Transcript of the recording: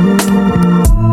Música